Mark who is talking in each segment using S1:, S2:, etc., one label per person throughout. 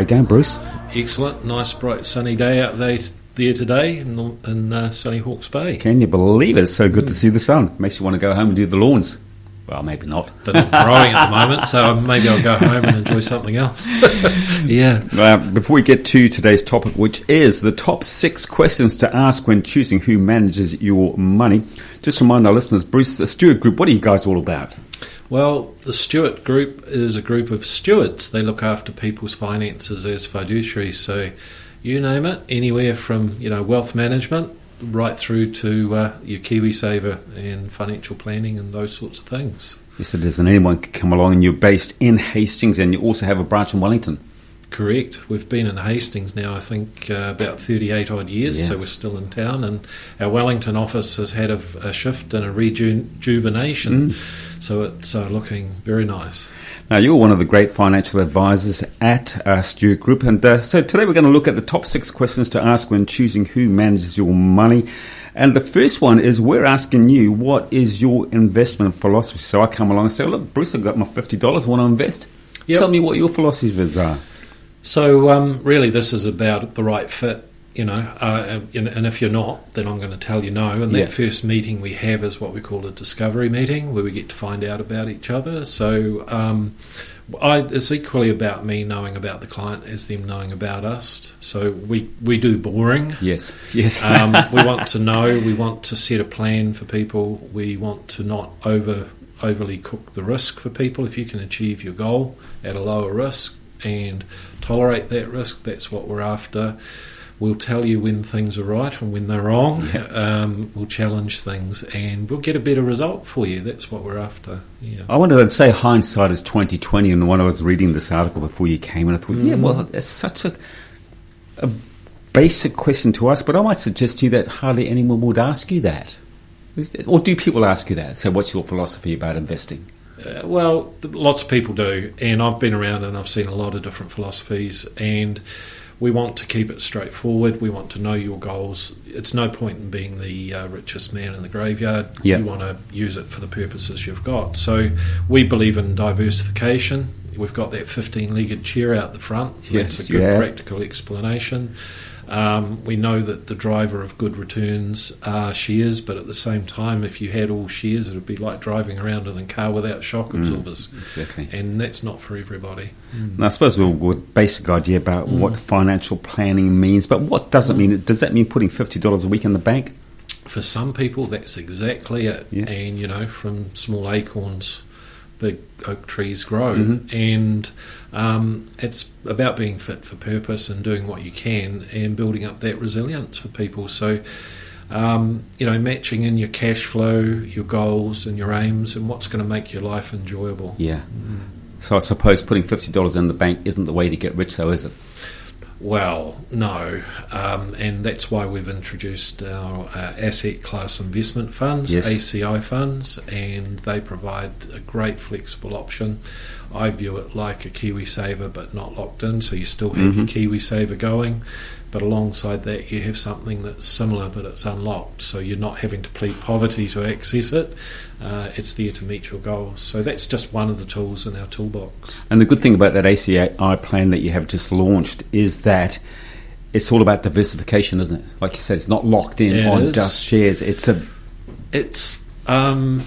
S1: You going, Bruce?
S2: Excellent, nice, bright, sunny day out there, there today in, in uh, sunny Hawke's Bay.
S1: Can you believe it? It's so good to see the sun. Makes you want to go home and do the lawns. Well, maybe not.
S2: They're not growing at the moment, so maybe I'll go home and enjoy something else. yeah.
S1: Uh, before we get to today's topic, which is the top six questions to ask when choosing who manages your money, just remind our listeners, Bruce, the Stewart Group, what are you guys all about?
S2: Well, the Stewart Group is a group of stewards. They look after people's finances as fiduciaries. So, you name it, anywhere from you know wealth management right through to uh, your KiwiSaver and financial planning and those sorts of things.
S1: Yes, it is. And anyone can come along, and you're based in Hastings, and you also have a branch in Wellington.
S2: Correct. We've been in Hastings now, I think, uh, about 38 odd years,
S1: Yes.
S2: so we're still in town. And our Wellington office has had a, a shift and a rejuvenation, so it's uh, looking very nice.
S1: Now, you're one of the great financial advisors at uh, Stewart Group, and uh, so today we're going to look at the top six questions to ask when choosing who manages your money. And the first one is we're asking you, what is your investment philosophy? So I come along and say, look, Bruce, I've got my $50, I want to invest.
S2: Yep.
S1: Tell me what your philosophies are.
S2: So, um, really, this is about the right fit. You know, uh, and and if you're not, then I'm going to tell you no. And that
S1: Yeah.
S2: first meeting we have is what we call a discovery meeting, where we get to find out about each other. So, um, I, it's equally about me knowing about the client as them knowing about us. So we we do boring.
S1: Yes, yes.
S2: um, we want to know. We want to set a plan for people. We want to not over overly cook the risk for people. If you can achieve your goal at a lower risk and tolerate that risk, that's what we're after. We'll tell you when things are right and when they're wrong. Um, we'll challenge things and we'll get a better result for you. That's what we're after. Yeah.
S1: I wanted to say hindsight is twenty twenty, and when I was reading this article before you came, and I thought, yeah, well, it's such a, a basic question to ask, but I might suggest to you that hardly anyone would ask you that. Or do people ask you that? So, what's your philosophy about investing?
S2: Uh, well, lots of people do, and I've been around and I've seen a lot of different philosophies, and we want to keep it straightforward. We want to know your goals. It's no point in being the uh, richest man in the graveyard.
S1: Yeah.
S2: You want to use it for the purposes you've got. So we believe in diversification. We've got that 15 legged chair out the front.
S1: Yes,
S2: That's a good practical explanation. Um, we know that the driver of good returns are shares, but at the same time, if you had all shares, it would be like driving around in a car without shock mm, absorbers.
S1: Exactly.
S2: And that's not for everybody. Mm.
S1: And I suppose we'll with a basic idea about mm. what financial planning means, but what does it mean? Does that mean putting $50 a week in the bank?
S2: For some people, that's exactly it.
S1: Yeah.
S2: And, you know, from small acorns, big oak trees grow. And um, it's about being fit for purpose and doing what you can and building up that resilience for people. So, um, you know, matching in your cash flow, your goals, and your aims, and what's going to make your life enjoyable.
S1: Yeah. So I suppose putting $50 in the bank isn't the way to get rich, though, is it?
S2: Well, no, um, and that's why we've introduced our uh, asset class investment funds,
S1: Yes.
S2: ACI funds, and they provide a great flexible option. I view it like a KiwiSaver, but not locked in, so you still have your KiwiSaver going, but alongside that, you have something that's similar, but it's unlocked, so you're not having to plead poverty to access it. Uh, it's there to meet your goals. So that's just one of the tools in our toolbox.
S1: And the good thing about that ACI plan that you have just launched is that it's all about diversification, isn't it? Like you said, it's not locked in
S2: It
S1: on
S2: is.
S1: just shares. It's a
S2: It's um,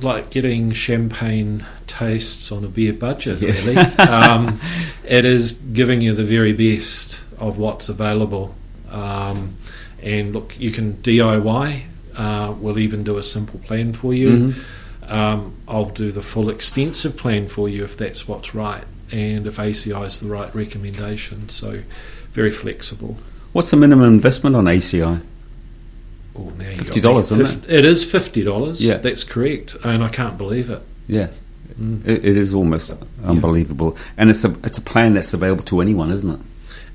S2: like getting champagne tastes on a beer budget,
S1: Yes.
S2: really. um, it is giving you the very best of what's available. Um, and look, you can DIY. Uh, we'll even do a simple plan for you.
S1: Mm-hmm.
S2: Um, I'll do the full extensive plan for you if that's what's right, and if ACI is the right recommendation. So, very flexible.
S1: What's the minimum investment on ACI?
S2: Oh, now
S1: $50,
S2: got
S1: isn't
S2: Fif- It is fifty dollars.
S1: Yeah.
S2: that's correct, and I can't believe it.
S1: Yeah,
S2: Mm.
S1: it, it is almost unbelievable, and it's a it's a plan that's available to anyone, isn't it?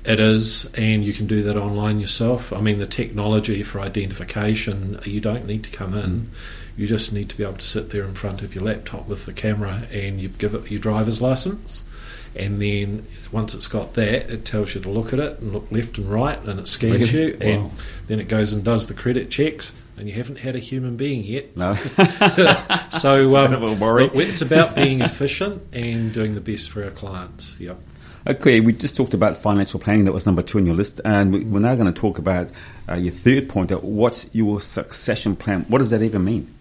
S2: It is, and you can do that online yourself. I mean, the technology for identification, you don't need to come in. You just need to be able to sit there in front of your laptop with the camera and you give it your driver's license. And then once it's got that, it tells you to look at it and look left and right, and it scans you. And
S1: Wow.
S2: then it goes and does the credit checks, and you haven't had a human being yet.
S1: No.
S2: So um,
S1: bit of a worry.
S2: it's about being efficient and doing the best for our clients. Yep.
S1: Okay, we just talked about financial planning. That was number two on your list, and we, we're now going to talk about uh, your third point. uh, What's your succession plan? What does that even mean?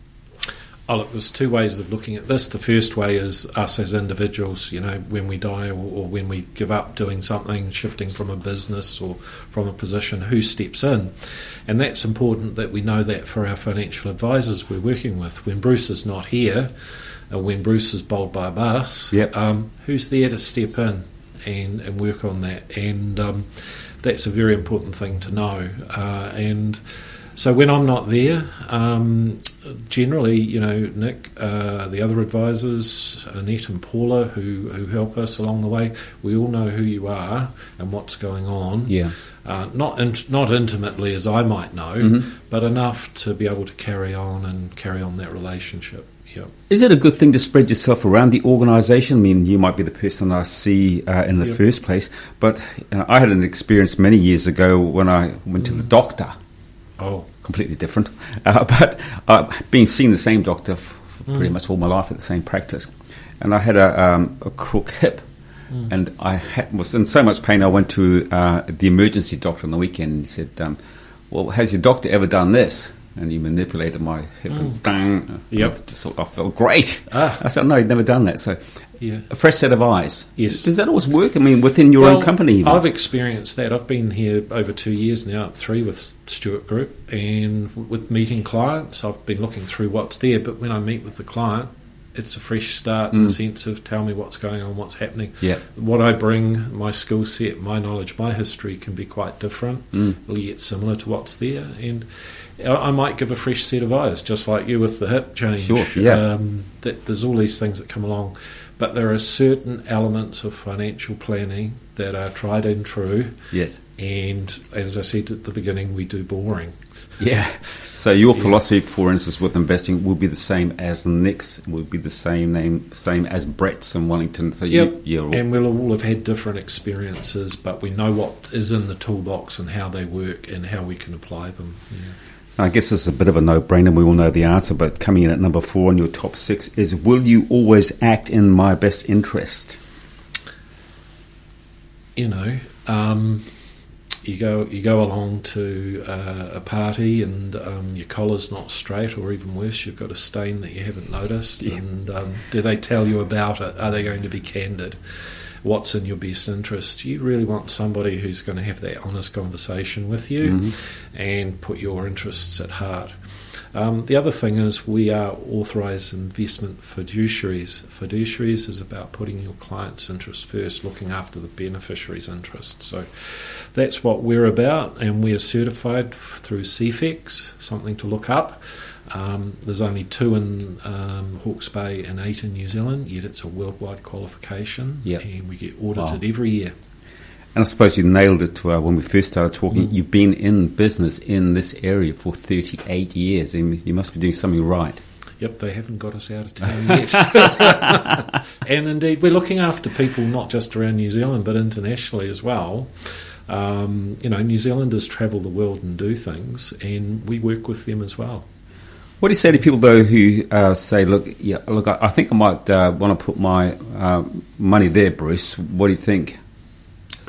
S2: Oh, look, there's two ways of looking at this. The first way is us as individuals, you know, when we die or, or when we give up doing something, shifting from a business or from a position, who steps in? And that's important that we know that for our financial advisors we're working with. When Bruce is not here, or when Bruce is bowled by a bus,
S1: Yep.
S2: um, who's there to step in and, and work on that? And um, that's a very important thing to know. Uh, and so when I'm not there, um, generally, you know, Nick, uh, the other advisors, Annette and Paula, who, who help us along the way, we all know who you are and what's going on.
S1: Yeah.
S2: Uh, not in, not intimately as I might know,
S1: Mhm.
S2: but enough to be able to carry on and carry on that relationship. Yeah.
S1: Is it a good thing to spread yourself around the organisation? I mean, you might be the person I see uh, in the first place, but uh, I had an experience many years ago when I went to the doctor.
S2: Oh,
S1: completely different. Uh, but I've been seeing the same doctor f- for pretty
S2: Mm.
S1: much all my life at the same practice. And I had a, um, a crook hip.
S2: Mm.
S1: And I had, was in so much pain, I went to uh, the emergency doctor on the weekend and he said, um, Well, has your doctor ever done this? And he manipulated my hip and bang.
S2: Mm. Yep.
S1: I, I felt great.
S2: Ah.
S1: I said, No, he'd never done that. So
S2: yeah.
S1: a fresh set of eyes.
S2: Yes.
S1: Does that always work? I mean, within your
S2: Well,
S1: own company? Even?
S2: I've experienced that. I've been here over two years now, three with Stewart Group, and with meeting clients, I've been looking through what's there. But when I meet with the client, it's a fresh start in the
S1: Mm.
S2: sense of tell me what's going on, what's happening.
S1: yeah.
S2: What I bring, my skill set, my knowledge, my history can be quite different,
S1: Mm.
S2: yet similar to what's there. And I I might give a fresh set of eyes, just like you with the hip change.
S1: Sure, yeah.
S2: Um, that there's all these things that come along, but there are certain elements of financial planning that are tried and true.
S1: Yes.
S2: And as I said at the beginning, we do boring.
S1: Yeah. So your
S2: Yeah.
S1: philosophy, for instance, with investing will be the same as Nick's, will be the same name, same as Brett's and Wellington. So
S2: Yep.
S1: you, all,
S2: And we'll all have had different experiences, but we know what is in the toolbox and how they work and how we can apply them. Yeah.
S1: I guess this is a bit of a no-brainer. We all know the answer, but coming in at number four on your top six is: Will you always act in my best interest?
S2: you know, um, you go you go along to uh, a party and um, your collar's not straight, or even worse, you've got a stain that you haven't noticed.
S1: Yeah.
S2: And um, do they tell you about it? Are they going to be candid? What's in your best interest? You really want somebody who's going to have that honest conversation with you
S1: Mhm.
S2: and put your interests at heart. Um, the other thing is we are authorised investment fiduciaries. Fiduciaries is about putting your client's interests first, looking after the beneficiary's interests. So that's what we're about, and we are certified through CEFEX, something to look up. Um, there's only two in um, Hawke's Bay and eight in New Zealand, yet it's a worldwide qualification,
S1: Yep.
S2: and we get audited
S1: Wow.
S2: every year.
S1: And I suppose you nailed it uh, when we first started talking.
S2: Mm.
S1: You've been in business in this area for 38 years, and you must be doing something right.
S2: Yep, they haven't got us out of town yet. and indeed, we're looking after people not just around New Zealand but internationally as well. Um, you know, New Zealanders travel the world and do things, and we work with them as well.
S1: What do you say to people though who uh, say, "Look, yeah, look, I, I think I might uh, want to put my uh, money there, Bruce. What do you think?"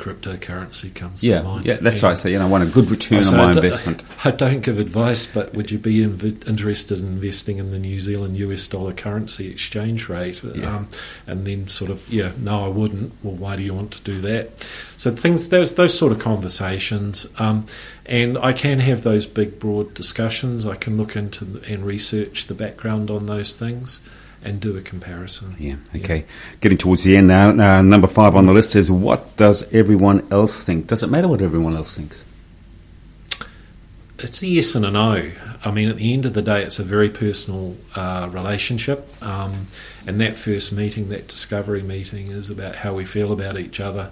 S2: Cryptocurrency comes
S1: Yeah,
S2: to mind.
S1: yeah, that's
S2: And
S1: right. So you know, I want a good return
S2: so
S1: on my
S2: d-
S1: investment.
S2: I don't give advice, but would you be inv- interested in investing in the New Zealand US dollar currency exchange rate?
S1: Yeah.
S2: Um, and then sort of, yeah, no, I wouldn't. Well, why do you want to do that? So things, those those sort of conversations, um, and I can have those big, broad discussions. I can look into and research the background on those things and do a comparison.
S1: Yeah, okay. Getting towards the end now. Uh, number five on the list is what does everyone else think? Does it matter what everyone else thinks?
S2: It's a yes and a no. I mean, at the end of the day, it's a very personal uh, relationship. Um, and that first meeting, that discovery meeting, is about how we feel about each other.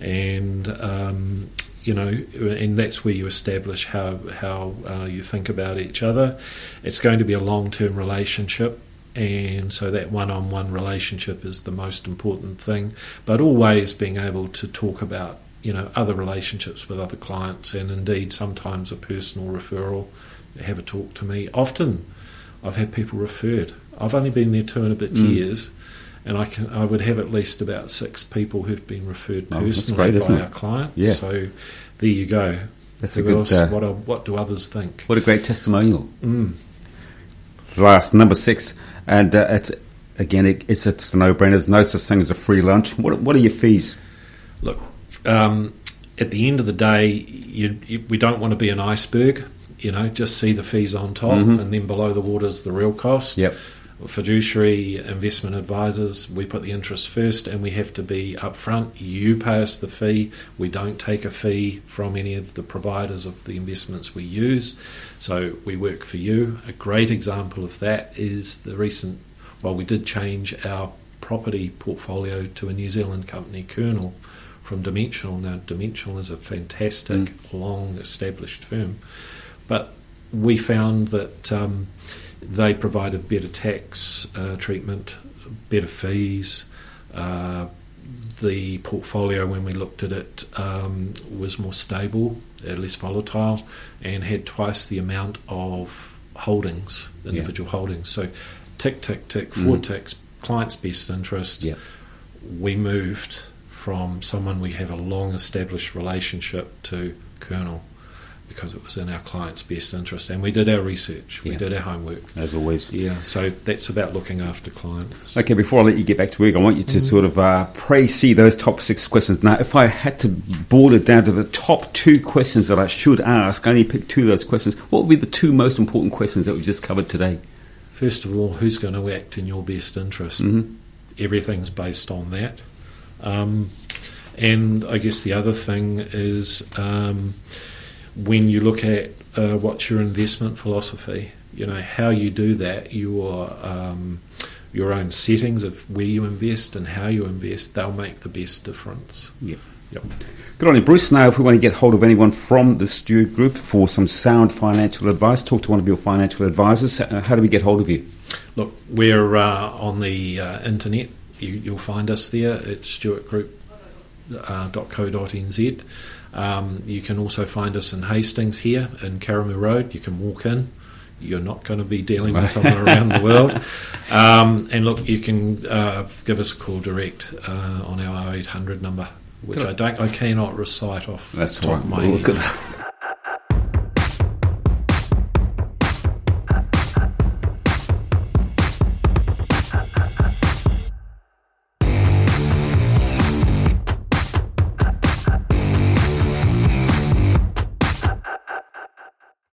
S2: And, um, you know, and that's where you establish how, how uh, you think about each other. It's going to be a long term relationship. And so that one on one relationship is the most important thing. But always being able to talk about you know other relationships with other clients and indeed sometimes a personal referral have a talk to me often I've had people referred I've only been there two and a bit
S1: Mm.
S2: years and I can I would have at least about six people who've been referred
S1: Oh,
S2: personally
S1: great,
S2: by our clients
S1: Yeah.
S2: so there you go
S1: That's a good.
S2: else,
S1: Uh,
S2: what, are, what do others think
S1: what a great testimonial.
S2: mm.
S1: Last number six, and uh, it's again, it, it's it's a no-brainer. There's no such thing as a free lunch. What what are your fees?
S2: Look, um, at the end of the day, you, you, we don't want to be an iceberg. You know, just see the fees on top,
S1: Mhm.
S2: and then below the water is the real cost.
S1: Yep.
S2: Fiduciary investment advisors, we put the interest first, and we have to be upfront. You pay us the fee. We don't take a fee from any of the providers of the investments we use. So we work for you. A great example of that is the recent. Well, we did change our property portfolio to a New Zealand company, Kernel, from Dimensional. Now, Dimensional is a fantastic, long established firm, but we found that um, they provided better tax uh, treatment, better fees. Uh, the portfolio, when we looked at it, um, was more stable, uh, less volatile, and had twice the amount of holdings, individual holdings. So, tick, tick, tick, four
S1: Mm.
S2: ticks, client's best interest.
S1: Yeah.
S2: We moved from someone we have a long established relationship to Kernel because it was in our client's best interest. And we did our research, we did our homework.
S1: As always.
S2: Yeah, so that's about looking after clients.
S1: Okay, before I let you get back to work, I want you to sort of uh, pre-see those top six questions. Now, if I had to boil it down to the top two questions that I should ask, I only pick two of those questions. What would be the two most important questions that we just covered today?
S2: First of all, who's going to act in your best interest?
S1: Mhm.
S2: Everything's based on that. Um, and I guess the other thing is um, when you look at uh, what's your investment philosophy, you know, how you do that, your, um, your own settings of where you invest and how you invest, they'll make the best difference.
S1: Yep.
S2: Yep.
S1: Good on you, Bruce. Now, if we want to get hold of anyone from the Stewart Group for some sound financial advice, talk to one of your financial advisors. Uh, how do we get hold of you?
S2: Look, we're uh, on the uh, internet. You, you'll find us there. It's stewartgroup.co.nz. Um, you can also find us in Hastings here in Karamu Road. You can walk in. You're not going to be dealing with someone around the world. Um, and look, you can uh, give us a call direct uh, on our 0800 number, which
S1: Good.
S2: I don't, I cannot recite off
S1: That's
S2: the top
S1: all
S2: of my
S1: right.
S2: Head.